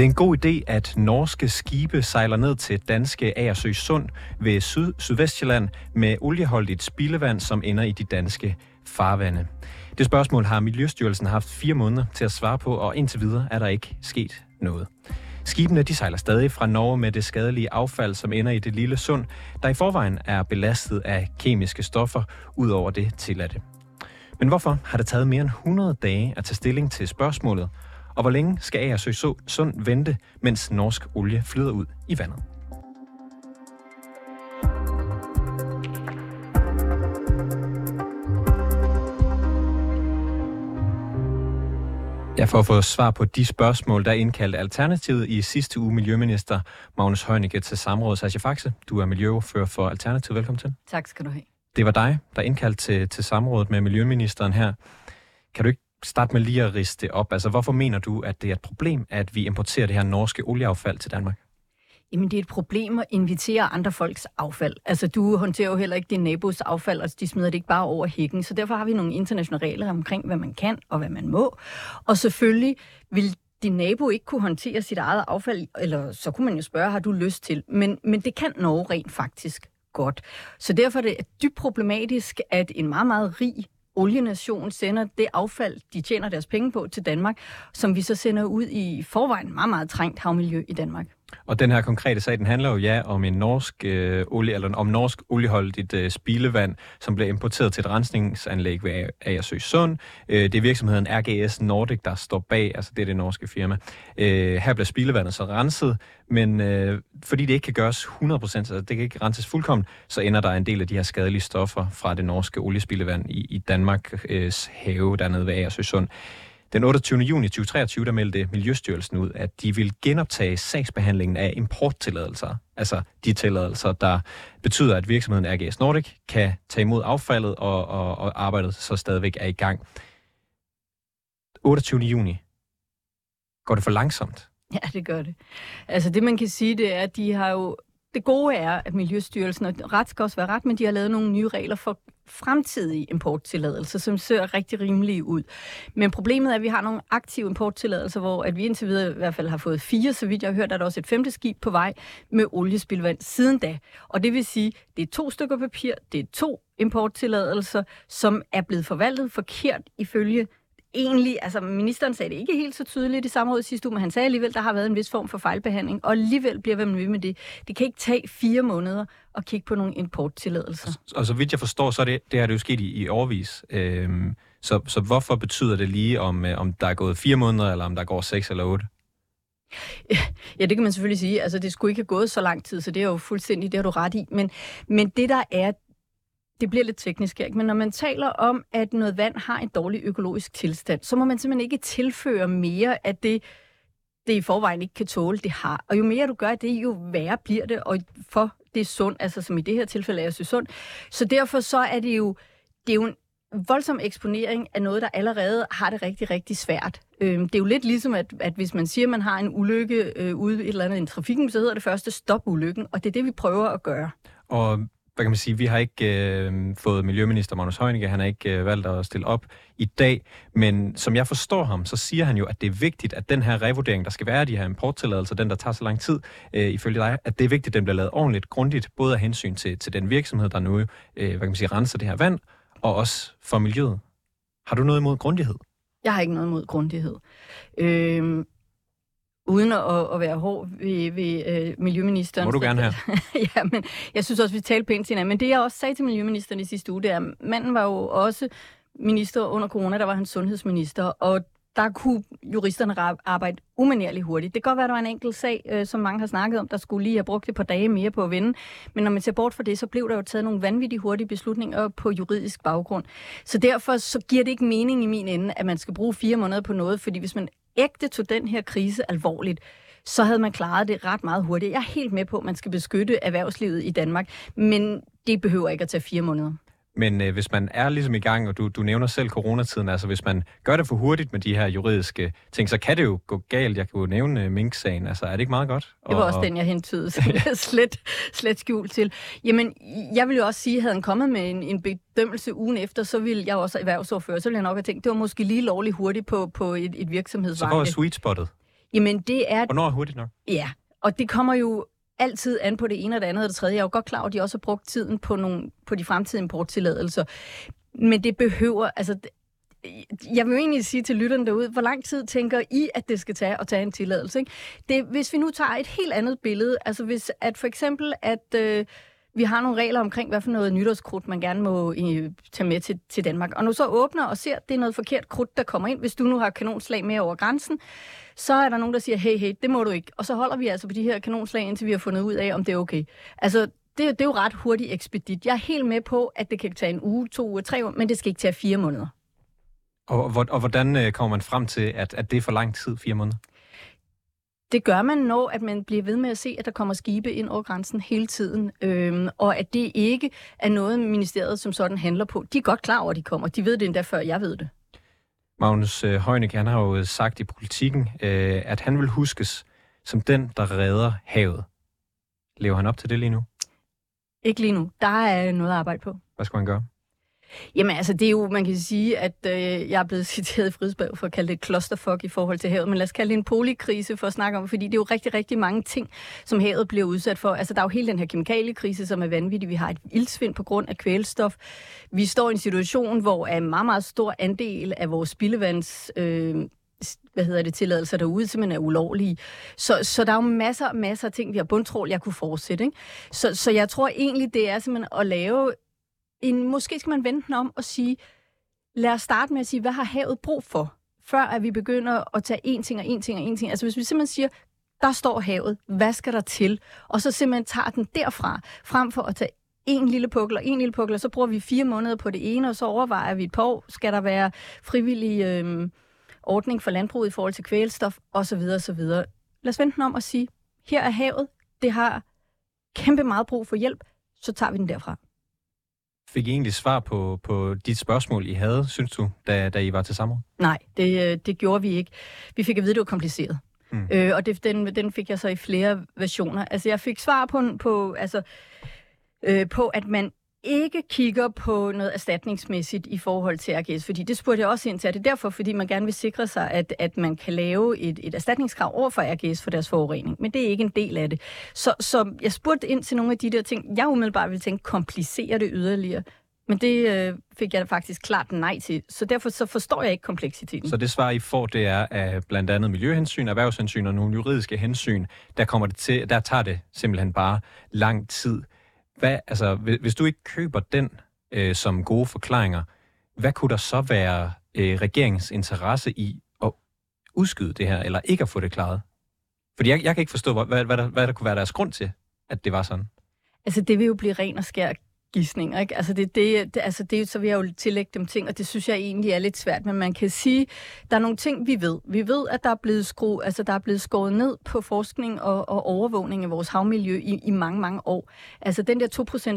det en god idé, at norske skibe sejler ned til danske Agersø Sund ved Syd Sydvestjylland med olieholdigt spildevand, som ender i de danske farvande? Det spørgsmål har Miljøstyrelsen haft fire måneder til at svare på, og indtil videre er der ikke sket noget. Skibene de sejler stadig fra Norge med det skadelige affald, som ender i det lille sund, der i forvejen er belastet af kemiske stoffer, ud over det tilladte. Men hvorfor har det taget mere end 100 dage at tage stilling til spørgsmålet, og hvor længe skal Agersø Sund vente, mens norsk olie flyder ud i vandet? Ja, for at få svar på de spørgsmål, der indkaldte Alternativet i sidste uge Miljøminister Magnus Heunicke til samråd. Sascha Faxe, du er miljøordfører for Alternativet. Velkommen til. Tak skal du have. Det var dig, der indkaldte til, til samrådet med Miljøministeren her. Kan du ikke starte med lige at riste det op? Altså, hvorfor mener du, at det er et problem, at vi importerer det her norske olieaffald til Danmark? Jamen, det er et problem at invitere andre folks affald. Altså, du håndterer jo heller ikke din nabos affald, og de smider det ikke bare over hækken. Så derfor har vi nogle internationale regler omkring, hvad man kan og hvad man må. Og selvfølgelig vil din nabo ikke kunne håndtere sit eget affald, eller så kunne man jo spørge, har du lyst til? Men, men det kan Norge rent faktisk godt. Så derfor er det dybt problematisk, at en meget, meget rig olienation sender det affald, de tjener deres penge på til Danmark, som vi så sender ud i forvejen meget, meget trængt havmiljø i Danmark. Og den her konkrete sag, den handler jo ja om en norsk øh, olie, eller om norsk olieholdigt øh, spildevand, som blev importeret til et rensningsanlæg ved Agersø Sund. Øh, det er virksomheden RGS Nordic, der står bag, altså det er det norske firma. Øh, her bliver spildevandet så renset, men øh, fordi det ikke kan gøres 100%, altså det kan ikke renses fuldkommen, så ender der en del af de her skadelige stoffer fra det norske oliespildevand i, i Danmarks øh, have dernede ved Agersø Sund. Den 28. juni 2023, der meldte Miljøstyrelsen ud, at de vil genoptage sagsbehandlingen af importtilladelser. Altså de tilladelser, der betyder, at virksomheden RGS Nordic kan tage imod affaldet, og, og, og arbejdet så stadigvæk er i gang. 28. juni. Går det for langsomt? Ja, det gør det. Altså det, man kan sige, det er, at de har jo det gode er, at Miljøstyrelsen, og ret skal også være ret, men de har lavet nogle nye regler for fremtidige importtilladelser, som ser rigtig rimelige ud. Men problemet er, at vi har nogle aktive importtilladelser, hvor at vi indtil videre i hvert fald har fået fire, så vidt jeg har hørt, er der også et femte skib på vej med oliespildvand siden da. Og det vil sige, det er to stykker papir, det er to importtilladelser, som er blevet forvaltet forkert ifølge egentlig, altså ministeren sagde det ikke helt så tydeligt i samrådet sidste uge, men han sagde alligevel, der har været en vis form for fejlbehandling, og alligevel bliver man ved med det. Det kan ikke tage fire måneder at kigge på nogle importtilladelser. Og, så vidt jeg forstår, så er det, det har det jo sket i, i årvis. Øhm, så, så hvorfor betyder det lige, om, øh, om der er gået fire måneder, eller om der går seks eller otte? Ja, det kan man selvfølgelig sige. Altså, det skulle ikke have gået så lang tid, så det er jo fuldstændig, det har du ret i. Men, men det, der er, det bliver lidt teknisk her, men når man taler om, at noget vand har en dårlig økologisk tilstand, så må man simpelthen ikke tilføre mere af det, det i forvejen ikke kan tåle, det har. Og jo mere du gør det, jo værre bliver det, og for det er sundt, altså som i det her tilfælde er jeg sundt. Så derfor så er det jo, det er jo en voldsom eksponering af noget, der allerede har det rigtig, rigtig svært. Øhm, det er jo lidt ligesom, at, at hvis man siger, at man har en ulykke øh, ude i et eller andet i trafikken, så hedder det første stop ulykken, og det er det, vi prøver at gøre. Og hvad kan man sige, vi har ikke øh, fået Miljøminister Magnus Heunicke, han har ikke øh, valgt at stille op i dag, men som jeg forstår ham, så siger han jo, at det er vigtigt, at den her revurdering, der skal være de her importtilladelser, den der tager så lang tid, øh, ifølge dig, at det er vigtigt, at den bliver lavet ordentligt, grundigt, både af hensyn til, til den virksomhed, der nu øh, hvad kan man sige, renser det her vand, og også for miljøet. Har du noget imod grundighed? Jeg har ikke noget imod grundighed. Øh, uden at, at være hård ved, ved øh, miljøministeren. Må du gerne have. ja, men jeg synes også, vi talte pænt til hinanden. Men det, jeg også sagde til miljøministeren i sidste uge, det er, at manden var jo også minister under corona, der var han sundhedsminister, og der kunne juristerne arbejde umanerligt hurtigt. Det kan godt være, at der var en enkelt sag, øh, som mange har snakket om, der skulle lige have brugt et par dage mere på at vende. Men når man ser bort fra det, så blev der jo taget nogle vanvittigt hurtige beslutninger på juridisk baggrund. Så derfor så giver det ikke mening i min ende, at man skal bruge fire måneder på noget, fordi hvis man ægte tog den her krise alvorligt, så havde man klaret det ret meget hurtigt. Jeg er helt med på, at man skal beskytte erhvervslivet i Danmark, men det behøver ikke at tage fire måneder. Men øh, hvis man er ligesom i gang, og du, du nævner selv coronatiden, altså hvis man gør det for hurtigt med de her juridiske ting, så kan det jo gå galt. Jeg kan jo nævne øh, Mink-sagen. Altså, er det ikke meget godt? Det var og, også den, jeg hentede slet, slet skjul til. Jamen, jeg vil jo også sige, at havde han kommet med en, en bedømmelse ugen efter, så ville jeg også erhvervsordfører, så ville jeg nok have tænkt, det var måske lige lovligt hurtigt på, på et, et virksomhedsvej. Så hvor er sweet spottet? Jamen, det er... Hvornår er hurtigt nok? Ja, og det kommer jo altid an på det ene og det andet og det tredje. Jeg er jo godt klar over, at de også har brugt tiden på, nogle, på de fremtidige importtilladelser. Men det behøver, altså jeg vil jo egentlig sige til lytterne derude, hvor lang tid tænker I, at det skal tage at tage en tilladelse? Ikke? Det, hvis vi nu tager et helt andet billede, altså hvis at for eksempel, at øh, vi har nogle regler omkring, hvad for noget nytårskrudt man gerne må øh, tage med til, til Danmark. Og nu så åbner og ser, at det er noget forkert krudt, der kommer ind. Hvis du nu har kanonslag med over grænsen, så er der nogen, der siger, hey, hey, det må du ikke. Og så holder vi altså på de her kanonslag, indtil vi har fundet ud af, om det er okay. Altså, det, det er jo ret hurtigt ekspedit. Jeg er helt med på, at det kan tage en uge, to uger, tre uger, men det skal ikke tage fire måneder. Og, og, og hvordan øh, kommer man frem til, at, at det er for lang tid, fire måneder? Det gør man, når at man bliver ved med at se, at der kommer skibe ind over grænsen hele tiden, øhm, og at det ikke er noget, ministeriet som sådan handler på. De er godt klar over, at de kommer. De ved det endda før jeg ved det. Magnus øh, Heunicke, han har jo sagt i politikken, øh, at han vil huskes som den, der redder havet. Lever han op til det lige nu? Ikke lige nu. Der er noget at arbejde på. Hvad skal han gøre? Jamen altså, det er jo, man kan sige, at øh, jeg er blevet citeret i Frihedsberg for at kalde det clusterfuck i forhold til havet, men lad os kalde det en polikrise for at snakke om, fordi det er jo rigtig, rigtig mange ting, som havet bliver udsat for. Altså, der er jo hele den her kemikaliekrise, som er vanvittig. Vi har et ildsvind på grund af kvælstof. Vi står i en situation, hvor en meget, meget stor andel af vores spildevands... Øh, hvad hedder det, tilladelser derude, simpelthen er ulovlige. Så, så der er jo masser og masser af ting, vi har bundtrål, jeg kunne fortsætte. Ikke? Så, så jeg tror egentlig, det er simpelthen at lave en, måske skal man vente den om og sige, lad os starte med at sige, hvad har havet brug for, før at vi begynder at tage en ting og en ting og en ting. Altså hvis vi simpelthen siger, der står havet, hvad skal der til? Og så simpelthen tager den derfra, frem for at tage en lille pukkel og en lille pukkel, og så bruger vi fire måneder på det ene, og så overvejer vi et par år, skal der være frivillig øh, ordning for landbruget i forhold til kvælstof, osv. osv. Lad os vente den om og sige, her er havet, det har kæmpe meget brug for hjælp, så tager vi den derfra. Fik I egentlig svar på, på dit spørgsmål, I havde, synes du, da, da I var til samråd? Nej, det, øh, det gjorde vi ikke. Vi fik at vide, at det var kompliceret. Mm. Øh, og det, den, den fik jeg så i flere versioner. Altså, jeg fik svar på, på, altså, øh, på at man ikke kigger på noget erstatningsmæssigt i forhold til RGS, fordi det spurgte jeg også ind til. Er det derfor, fordi man gerne vil sikre sig, at, at man kan lave et, et erstatningskrav over for RGS for deres forurening? Men det er ikke en del af det. Så, så jeg spurgte ind til nogle af de der ting, jeg umiddelbart ville tænke, komplicerer det yderligere. Men det øh, fik jeg faktisk klart nej til, så derfor så forstår jeg ikke kompleksiteten. Så det svar, I får, det er af blandt andet miljøhensyn, erhvervshensyn og nogle juridiske hensyn, der, kommer det til, der tager det simpelthen bare lang tid. Hvad, altså, hvis du ikke køber den øh, som gode forklaringer, hvad kunne der så være øh, regeringens interesse i at udskyde det her, eller ikke at få det klaret? Fordi jeg, jeg kan ikke forstå, hvad, hvad, der, hvad der kunne være deres grund til, at det var sådan. Altså, det vil jo blive ren og skær gissninger. Ikke? Altså, det, det, det, altså det, så vil jeg jo tillægge dem ting, og det synes jeg egentlig er lidt svært, men man kan sige, der er nogle ting, vi ved. Vi ved, at der er blevet, skru, altså, der er blevet skåret ned på forskning og, og overvågning af vores havmiljø i, i mange, mange år. Altså den der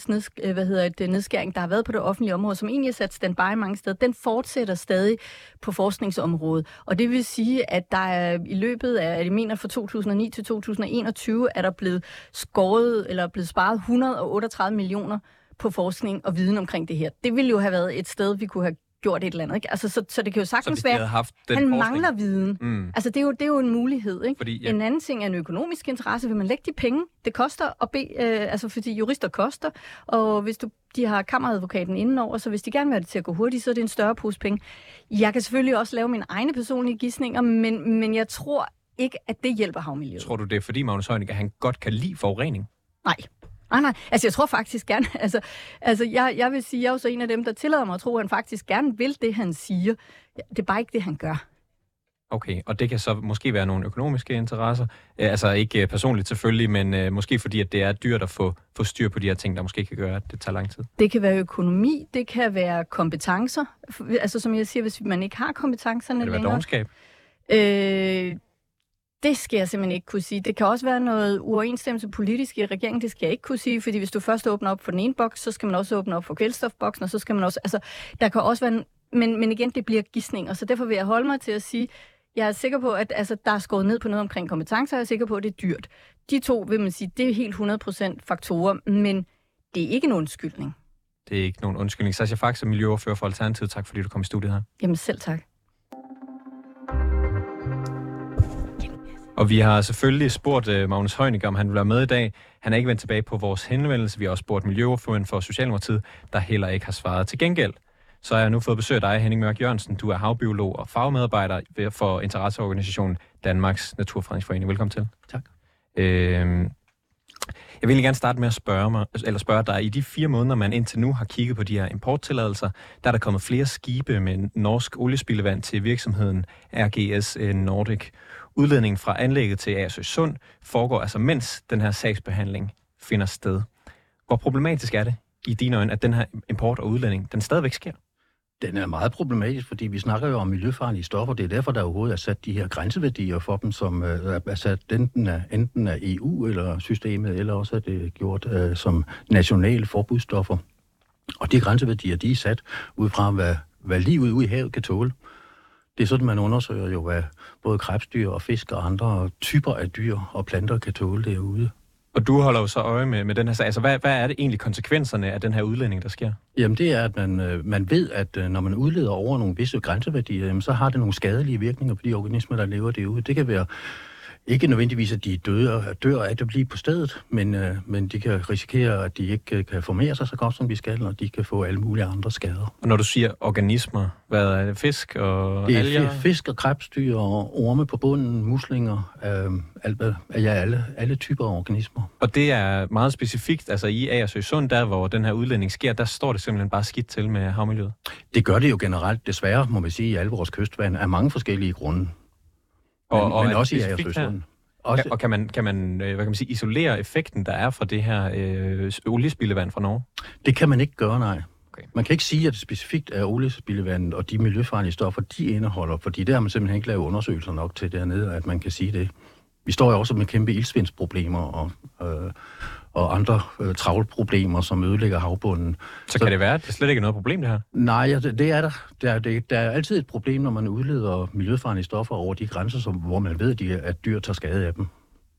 2% neds, øh, hvad hedder det, nedskæring, der har været på det offentlige område, som egentlig er sat standby mange steder, den fortsætter stadig på forskningsområdet. Og det vil sige, at der er i løbet af, jeg mener fra 2009 til 2021, er der blevet skåret, eller blevet sparet 138 millioner på forskning og viden omkring det her. Det ville jo have været et sted, vi kunne have gjort et eller andet. Ikke? Altså, så, så det kan jo sagtens være, haft den han forskning. mangler viden. Mm. Altså, det er, jo, det er jo en mulighed. Ikke? Fordi, ja. En anden ting er en økonomisk interesse. Vil man lægge de penge? Det koster at bede, øh, altså fordi jurister koster, og hvis du, de har kammeradvokaten indenover, så hvis de gerne vil have det til at gå hurtigt, så er det en større pose penge. Jeg kan selvfølgelig også lave mine egne personlige gissninger, men, men jeg tror ikke, at det hjælper havmiljøet. Tror du, det er fordi Magnus Heunicke, han godt kan lide forurening? Nej. Nej, nej. Altså, jeg tror faktisk gerne... Altså, altså jeg, jeg vil sige, jeg er jo så en af dem, der tillader mig at tro, at han faktisk gerne vil det, han siger. Det er bare ikke det, han gør. Okay, og det kan så måske være nogle økonomiske interesser. Altså ikke personligt selvfølgelig, men uh, måske fordi, at det er dyrt at få, få styr på de her ting, der måske kan gøre, at det tager lang tid. Det kan være økonomi, det kan være kompetencer. Altså som jeg siger, hvis man ikke har kompetencerne længere... Kan det være dogenskab? Øh, det skal jeg simpelthen ikke kunne sige. Det kan også være noget uoverensstemmelse politisk i regeringen, det skal jeg ikke kunne sige, fordi hvis du først åbner op for den ene boks, så skal man også åbne op for kvælstofboksen, og så skal man også, altså, der kan også være, men, men igen, det bliver gissning, og så derfor vil jeg holde mig til at sige, jeg er sikker på, at altså, der er skåret ned på noget omkring kompetencer, og jeg er sikker på, at det er dyrt. De to, vil man sige, det er helt 100% faktorer, men det er ikke en undskyldning. Det er ikke nogen undskyldning. Sascha Faxe, miljøoverfører for Alternativet. Tak fordi du kom i studiet her. Jamen selv tak. Og vi har selvfølgelig spurgt uh, Magnus Heunicke, om han vil være med i dag. Han er ikke vendt tilbage på vores henvendelse. Vi har også spurgt Miljøordføren for Socialdemokratiet, der heller ikke har svaret. Til gengæld, så har jeg nu fået besøg af dig, Henning Mørk Jørgensen. Du er havbiolog og fagmedarbejder for interesseorganisationen Danmarks Naturfredningsforening. Velkommen til. Tak. Øh, jeg vil gerne starte med at spørge, mig, eller spørge dig, i de fire måneder, man indtil nu har kigget på de her importtilladelser, der er der kommet flere skibe med norsk oliespildevand til virksomheden RGS Nordic. Udledningen fra anlægget til Agersø Sund foregår altså, mens den her sagsbehandling finder sted. Hvor problematisk er det i dine øjne, at den her import og udledning, den stadigvæk sker? Den er meget problematisk, fordi vi snakker jo om miljøfarlige stoffer. Det er derfor, der overhovedet er sat de her grænseværdier for dem, som øh, er sat enten af, enten af EU eller systemet, eller også er det gjort uh, som nationale forbudsstoffer. Og de grænseværdier, de er sat ud fra, hvad, hvad livet ude i havet kan tåle. Det er sådan, man undersøger jo, hvad både krebsdyr og fisk og andre typer af dyr og planter kan tåle derude. Og du holder jo så øje med, med den her sag. Altså, hvad, hvad er det egentlig konsekvenserne af den her udledning, der sker? Jamen, det er, at man, øh, man ved, at øh, når man udleder over nogle visse grænseværdier, jamen, så har det nogle skadelige virkninger på de organismer, der lever derude. Det kan være ikke nødvendigvis, at de dør, dør af det blive på stedet, men, øh, men de kan risikere, at de ikke øh, kan formere sig så godt, som de skal, og de kan få alle mulige andre skader. Og når du siger organismer, hvad er det? Fisk og det er alger? fisk og krebsdyr og orme på bunden, muslinger, øh, alt, ja, alle, alle typer af organismer. Og det er meget specifikt, altså i Agersø Sund, der hvor den her udledning sker, der står det simpelthen bare skidt til med havmiljøet? Det gør det jo generelt, desværre må vi sige, i alle vores kystvand af mange forskellige grunde. Og, men, og men også i Agersøsund. Også... Og kan man, kan man, øh, hvad kan man sige, isolere effekten, der er fra det her øh, oliespildevand fra Norge? Det kan man ikke gøre, nej. Okay. Man kan ikke sige, at det specifikt er oliespildevandet og de miljøfarlige stoffer, de indeholder, fordi der har man simpelthen ikke lavet undersøgelser nok til dernede, at man kan sige det. Vi står jo også med kæmpe ildsvindsproblemer og, øh, og andre øh, travlproblemer, som ødelægger havbunden. Så, så kan det være, at det slet ikke er noget problem, det her? Nej, ja, det, det er der. Der, det, der er altid et problem, når man udleder miljøfarlige stoffer over de grænser, som, hvor man ved, at, de, at dyr tager skade af dem.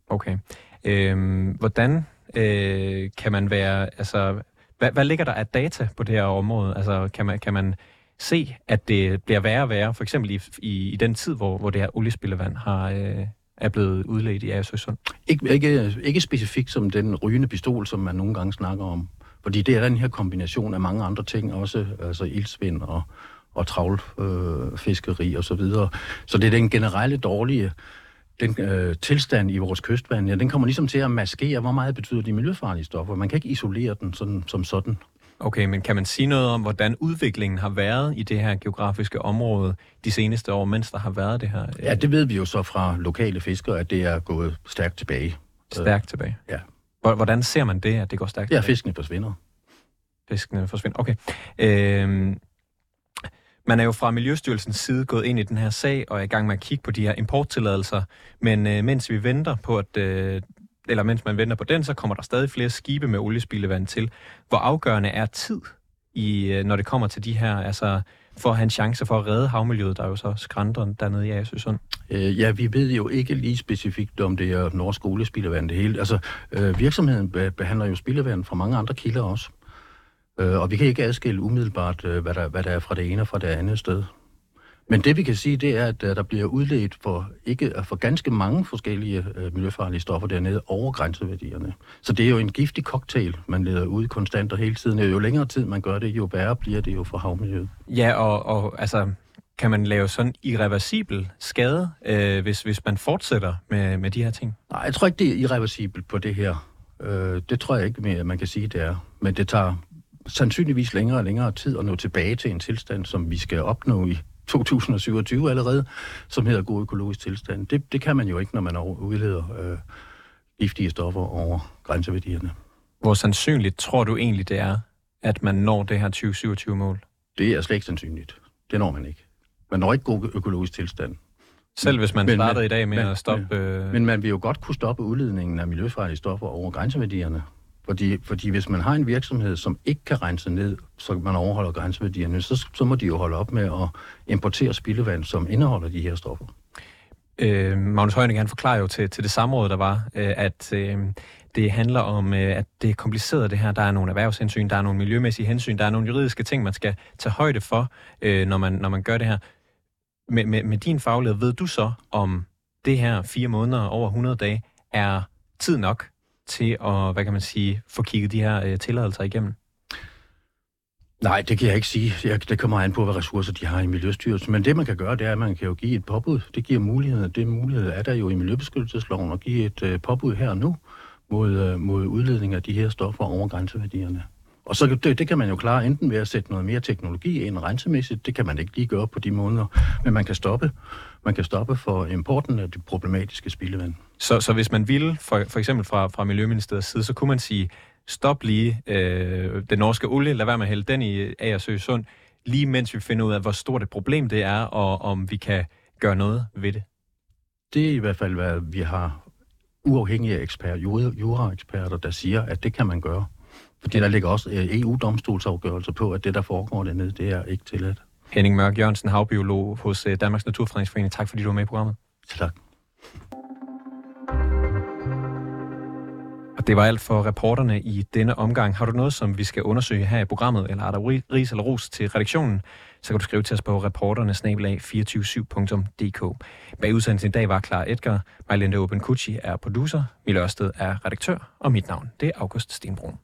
Okay. Øhm, hvordan øh, kan man være... Altså, hvad, hvad ligger der af data på det her område? Altså, kan man, kan man se, at det bliver værre og værre, for eksempel i, i, i den tid, hvor, hvor det her oliespildevand har, øh, er blevet udledt i Agersøsund? Ikke, ikke, ikke specifikt som den rygende pistol, som man nogle gange snakker om. Fordi det er den her kombination af mange andre ting, også altså ildsvind og, og travlfiskeri øh, og så videre. Så det er den generelle dårlige den øh, tilstand i vores kystvand, ja, den kommer ligesom til at maskere, hvor meget betyder de miljøfarlige stoffer. Man kan ikke isolere den sådan, som sådan. Okay, men kan man sige noget om, hvordan udviklingen har været i det her geografiske område de seneste år, mens der har været det her? Ja, det ved vi jo så fra lokale fiskere, at det er gået stærkt tilbage. Stærkt tilbage? Ja. Hvordan ser man det, at det går stærkt tilbage? Ja, fiskene forsvinder. Fiskene forsvinder, okay. Øhm, man er jo fra Miljøstyrelsens side gået ind i den her sag og er i gang med at kigge på de her importtilladelser, men øh, mens vi venter på, at øh, eller mens man venter på den, så kommer der stadig flere skibe med oliespildevand til. Hvor afgørende er tid, i, øh, når det kommer til de her, altså for at have en chance for at redde havmiljøet, der er jo så skrænter dernede i Asøsund? Øh, ja, vi ved jo ikke lige specifikt, om det er norsk oliespildevand det hele. Altså, øh, virksomheden behandler jo spildevand fra mange andre kilder også. Øh, og vi kan ikke adskille umiddelbart, øh, hvad, der, hvad der er fra det ene og fra det andet sted. Men det vi kan sige, det er, at øh, der bliver udledt for, ikke, for ganske mange forskellige øh, miljøfarlige stoffer dernede over grænseværdierne. Så det er jo en giftig cocktail, man leder ud konstant og hele tiden. Jo længere tid man gør det, jo værre bliver det jo for havmiljøet. Ja, og, og altså, kan man lave sådan irreversibel skade, øh, hvis, hvis man fortsætter med, med de her ting? Nej, jeg tror ikke, det er irreversibelt på det her. Øh, det tror jeg ikke mere, man kan sige, det er. Men det tager sandsynligvis længere og længere tid at nå tilbage til en tilstand, som vi skal opnå i 2027 allerede, som hedder god økologisk tilstand. Det, det kan man jo ikke, når man udleder øh, giftige stoffer over grænseværdierne. Hvor sandsynligt tror du egentlig, det er, at man når det her 2027-mål? Det er slet ikke sandsynligt. Det når man ikke. Man når ikke god økologisk tilstand. Selv hvis man men, startede i dag med men, at stoppe... Øh... Men man vil jo godt kunne stoppe udledningen af miljøfarlige stoffer over grænseværdierne. Fordi, fordi hvis man har en virksomhed, som ikke kan rense ned, så man overholder grænseværdierne, så, så må de jo holde op med at importere spildevand, som indeholder de her stoffer. Øh, Magnus Højning, han forklarer jo til, til det samråd, der var, øh, at øh, det handler om, øh, at det er kompliceret det her. Der er nogle erhvervshensyn, der er nogle miljømæssige hensyn, der er nogle juridiske ting, man skal tage højde for, øh, når, man, når man gør det her. Med, med, med din faglighed, ved du så, om det her fire måneder over 100 dage er tid nok til at, hvad kan man sige, få kigget de her øh, tilladelser igennem? Nej, det kan jeg ikke sige. Jeg, det kommer an på, hvad ressourcer de har i Miljøstyrelsen. Men det, man kan gøre, det er, at man kan jo give et påbud. Det giver muligheder. Det mulighed er der jo i Miljøbeskyttelsesloven at give et øh, påbud her og nu mod, øh, mod udledning af de her stoffer over grænseværdierne. Og så det, det kan man jo klare enten ved at sætte noget mere teknologi ind rensemæssigt. Det kan man ikke lige gøre på de måneder. Men man kan stoppe, man kan stoppe for importen af det problematiske spildevand. Så, så hvis man ville, for, for eksempel fra, fra Miljøministeriets side, så kunne man sige, stop lige øh, den norske olie, lad være med at hælde den i Agersø Sund, lige mens vi finder ud af, hvor stort et problem det er, og om vi kan gøre noget ved det. Det er i hvert fald, hvad vi har uafhængige eksperter, jura-eksperter, der siger, at det kan man gøre. Fordi der ligger også øh, EU-domstolsafgørelser på, at det, der foregår dernede, det er ikke tilladt. Henning Mørk Jørgensen, havbiolog hos øh, Danmarks Naturfredningsforening. Tak fordi du var med i programmet. Tak. Og det var alt for reporterne i denne omgang. Har du noget, som vi skal undersøge her i programmet, eller har der ris eller ros til redaktionen, så kan du skrive til os på reporterne 247dk Bag udsendelsen i dag var Clara Edgar, Majlende Oben er producer, Mille Ørsted er redaktør, og mit navn det er August Stenbrun.